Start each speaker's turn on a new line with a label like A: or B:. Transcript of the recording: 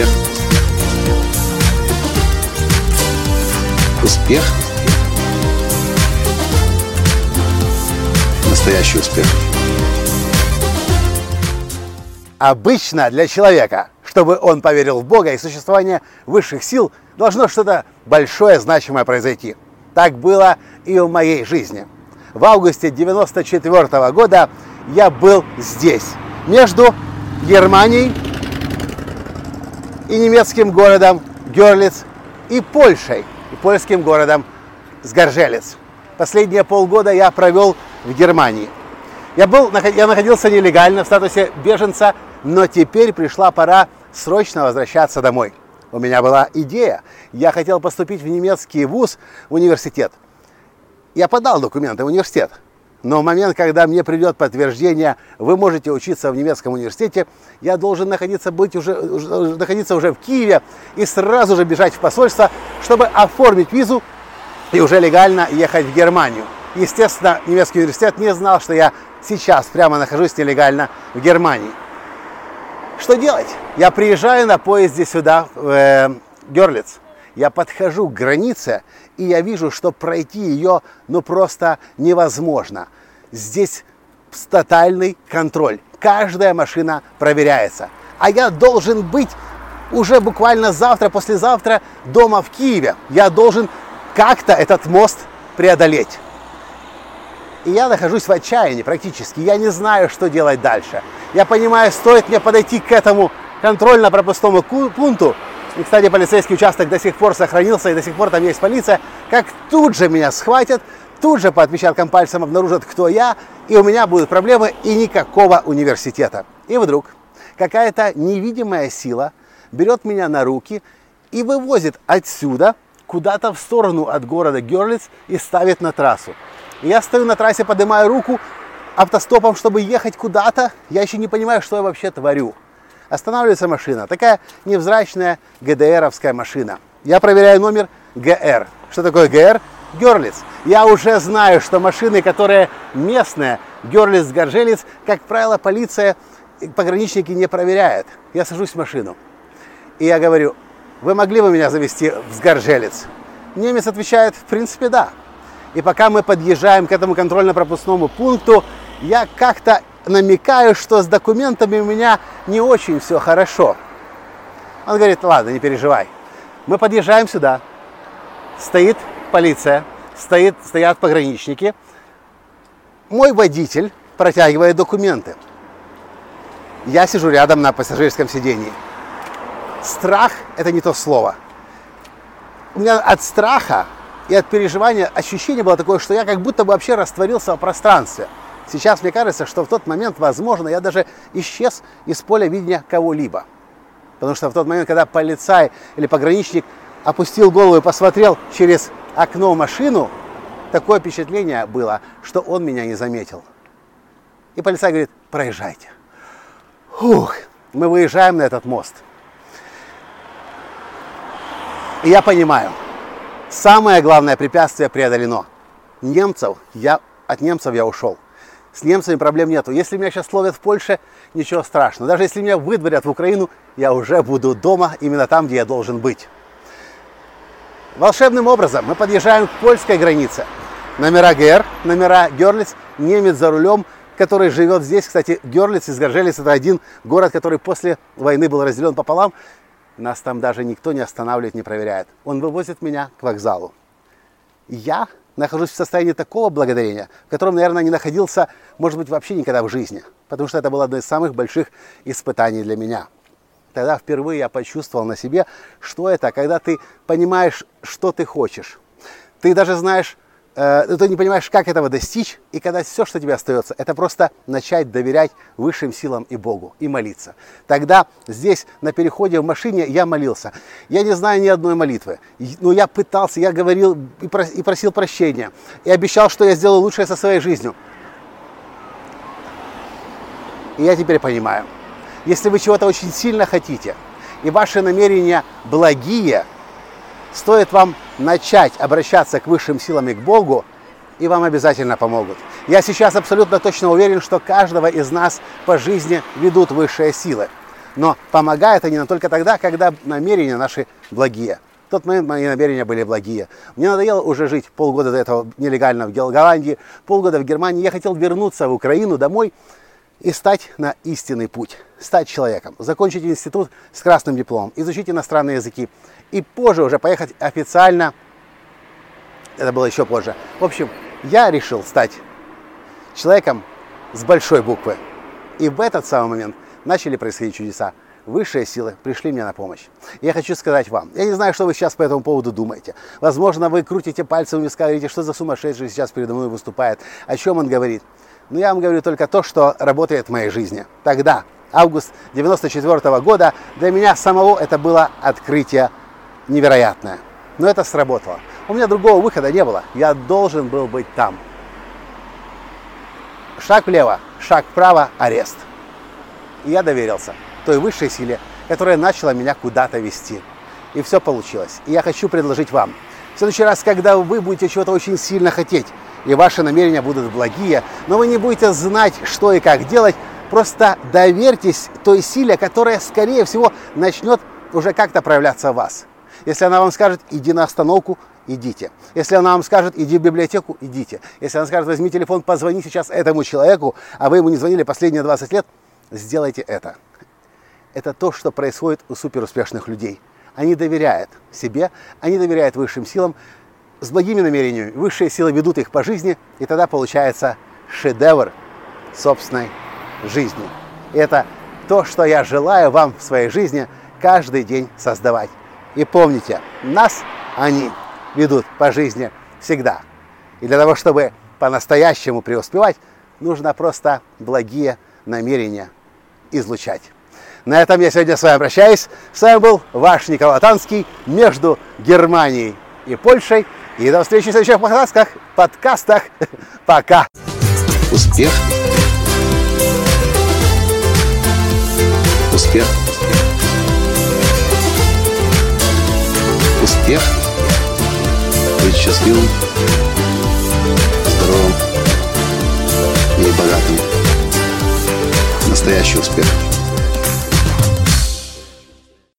A: Успех. Успех. Настоящий успех.
B: Обычно для человека, чтобы он поверил в Бога и существование высших сил, должно что-то большое, значимое произойти. Так было и в моей жизни. В августе 94 года я был здесь, между Германией и немецким городом Герлиц и Польшей, и польским городом Сгаржелец. Последние полгода я провел в Германии. Я, был, я находился нелегально в статусе беженца, но теперь пришла пора срочно возвращаться домой. У меня была идея. Я хотел поступить в немецкий вуз, в университет. Я подал документы в университет. Но в момент, когда мне придет подтверждение, вы можете учиться в немецком университете, я должен находиться, быть уже, находиться уже в Киеве и сразу же бежать в посольство, чтобы оформить визу и уже легально ехать в Германию. Естественно, немецкий университет не знал, что я сейчас прямо нахожусь нелегально в Германии. Что делать? Я приезжаю на поезде сюда, в э, Герлиц. Я подхожу к границе, и я вижу, что пройти ее ну просто невозможно. Здесь тотальный контроль. Каждая машина проверяется. А я должен быть уже буквально завтра, послезавтра дома в Киеве. Я должен как-то этот мост преодолеть. И я нахожусь в отчаянии практически. Я не знаю, что делать дальше. Я понимаю, стоит мне подойти к этому контрольно-пропускному пункту, и, кстати, полицейский участок до сих пор сохранился, и до сих пор там есть полиция, как тут же меня схватят, тут же по отпечаткам пальцем обнаружат, кто я, и у меня будут проблемы и никакого университета. И вдруг какая-то невидимая сила берет меня на руки и вывозит отсюда куда-то в сторону от города Герлиц и ставит на трассу. Я стою на трассе, поднимаю руку автостопом, чтобы ехать куда-то. Я еще не понимаю, что я вообще творю. Останавливается машина. Такая невзрачная ГДРовская машина. Я проверяю номер ГР. Что такое ГР? Герлиц. Я уже знаю, что машины, которые местные, Герлиц, Горжелиц, как правило, полиция, пограничники не проверяют. Я сажусь в машину. И я говорю, вы могли бы меня завести в Сгаржелец? Немец отвечает, в принципе, да. И пока мы подъезжаем к этому контрольно-пропускному пункту, я как-то намекаю, что с документами у меня не очень все хорошо. Он говорит, ладно, не переживай. Мы подъезжаем сюда. Стоит полиция, стоит, стоят пограничники. Мой водитель протягивает документы. Я сижу рядом на пассажирском сидении. Страх – это не то слово. У меня от страха и от переживания ощущение было такое, что я как будто бы вообще растворился в пространстве. Сейчас мне кажется, что в тот момент, возможно, я даже исчез из поля видения кого-либо. Потому что в тот момент, когда полицай или пограничник опустил голову и посмотрел через окно машину, такое впечатление было, что он меня не заметил. И полицай говорит, проезжайте. Ух, мы выезжаем на этот мост. И я понимаю, Самое главное препятствие преодолено. Немцев я, от немцев я ушел. С немцами проблем нету. Если меня сейчас ловят в Польше, ничего страшного. Даже если меня выдворят в Украину, я уже буду дома, именно там, где я должен быть. Волшебным образом мы подъезжаем к польской границе. Номера ГР, номера Герлиц, немец за рулем, который живет здесь. Кстати, Герлиц из Горжелиц это один город, который после войны был разделен пополам. Нас там даже никто не останавливает, не проверяет. Он вывозит меня к вокзалу. Я нахожусь в состоянии такого благодарения, в котором, наверное, не находился, может быть, вообще никогда в жизни. Потому что это было одно из самых больших испытаний для меня. Тогда впервые я почувствовал на себе, что это, когда ты понимаешь, что ты хочешь. Ты даже знаешь, э, ты не понимаешь, как этого достичь, и когда все, что тебе остается, это просто начать доверять высшим силам и Богу, и молиться. Тогда здесь, на переходе в машине, я молился. Я не знаю ни одной молитвы, но я пытался, я говорил и просил прощения, и обещал, что я сделаю лучшее со своей жизнью. И я теперь понимаю, если вы чего-то очень сильно хотите, и ваши намерения благие – Стоит вам начать обращаться к высшим силам и к Богу, и вам обязательно помогут. Я сейчас абсолютно точно уверен, что каждого из нас по жизни ведут высшие силы. Но помогают они нам только тогда, когда намерения наши благие. В тот момент мои намерения были благие. Мне надоело уже жить полгода до этого нелегально в Голландии, полгода в Германии. Я хотел вернуться в Украину домой и стать на истинный путь, стать человеком, закончить институт с красным дипломом, изучить иностранные языки и позже уже поехать официально, это было еще позже. В общем, я решил стать человеком с большой буквы. И в этот самый момент начали происходить чудеса. Высшие силы пришли мне на помощь. Я хочу сказать вам, я не знаю, что вы сейчас по этому поводу думаете. Возможно, вы крутите пальцем в виска, говорите, что за сумасшедший сейчас передо мной выступает, о чем он говорит. Но я вам говорю только то, что работает в моей жизни. Тогда, август 94 -го года, для меня самого это было открытие невероятное. Но это сработало. У меня другого выхода не было. Я должен был быть там. Шаг влево, шаг вправо, арест. И я доверился той высшей силе, которая начала меня куда-то вести. И все получилось. И я хочу предложить вам. В следующий раз, когда вы будете чего-то очень сильно хотеть, и ваши намерения будут благие, но вы не будете знать, что и как делать, просто доверьтесь той силе, которая, скорее всего, начнет уже как-то проявляться в вас. Если она вам скажет, иди на остановку, идите. Если она вам скажет, иди в библиотеку, идите. Если она скажет, возьми телефон, позвони сейчас этому человеку, а вы ему не звонили последние 20 лет, сделайте это. Это то, что происходит у суперуспешных людей. Они доверяют себе, они доверяют высшим силам, с благими намерениями. Высшие силы ведут их по жизни, и тогда получается шедевр собственной жизни. Это то, что я желаю вам в своей жизни каждый день создавать. И помните, нас они ведут по жизни всегда. И для того, чтобы по-настоящему преуспевать, нужно просто благие намерения излучать. На этом я сегодня с вами прощаюсь. С вами был ваш Николай Танский между Германией и Польшей. И до встречи в следующих подкастах. подкастах. Пока.
A: Успех. Успех. Успех. Быть счастливым, здоровым и богатым. Настоящий успех.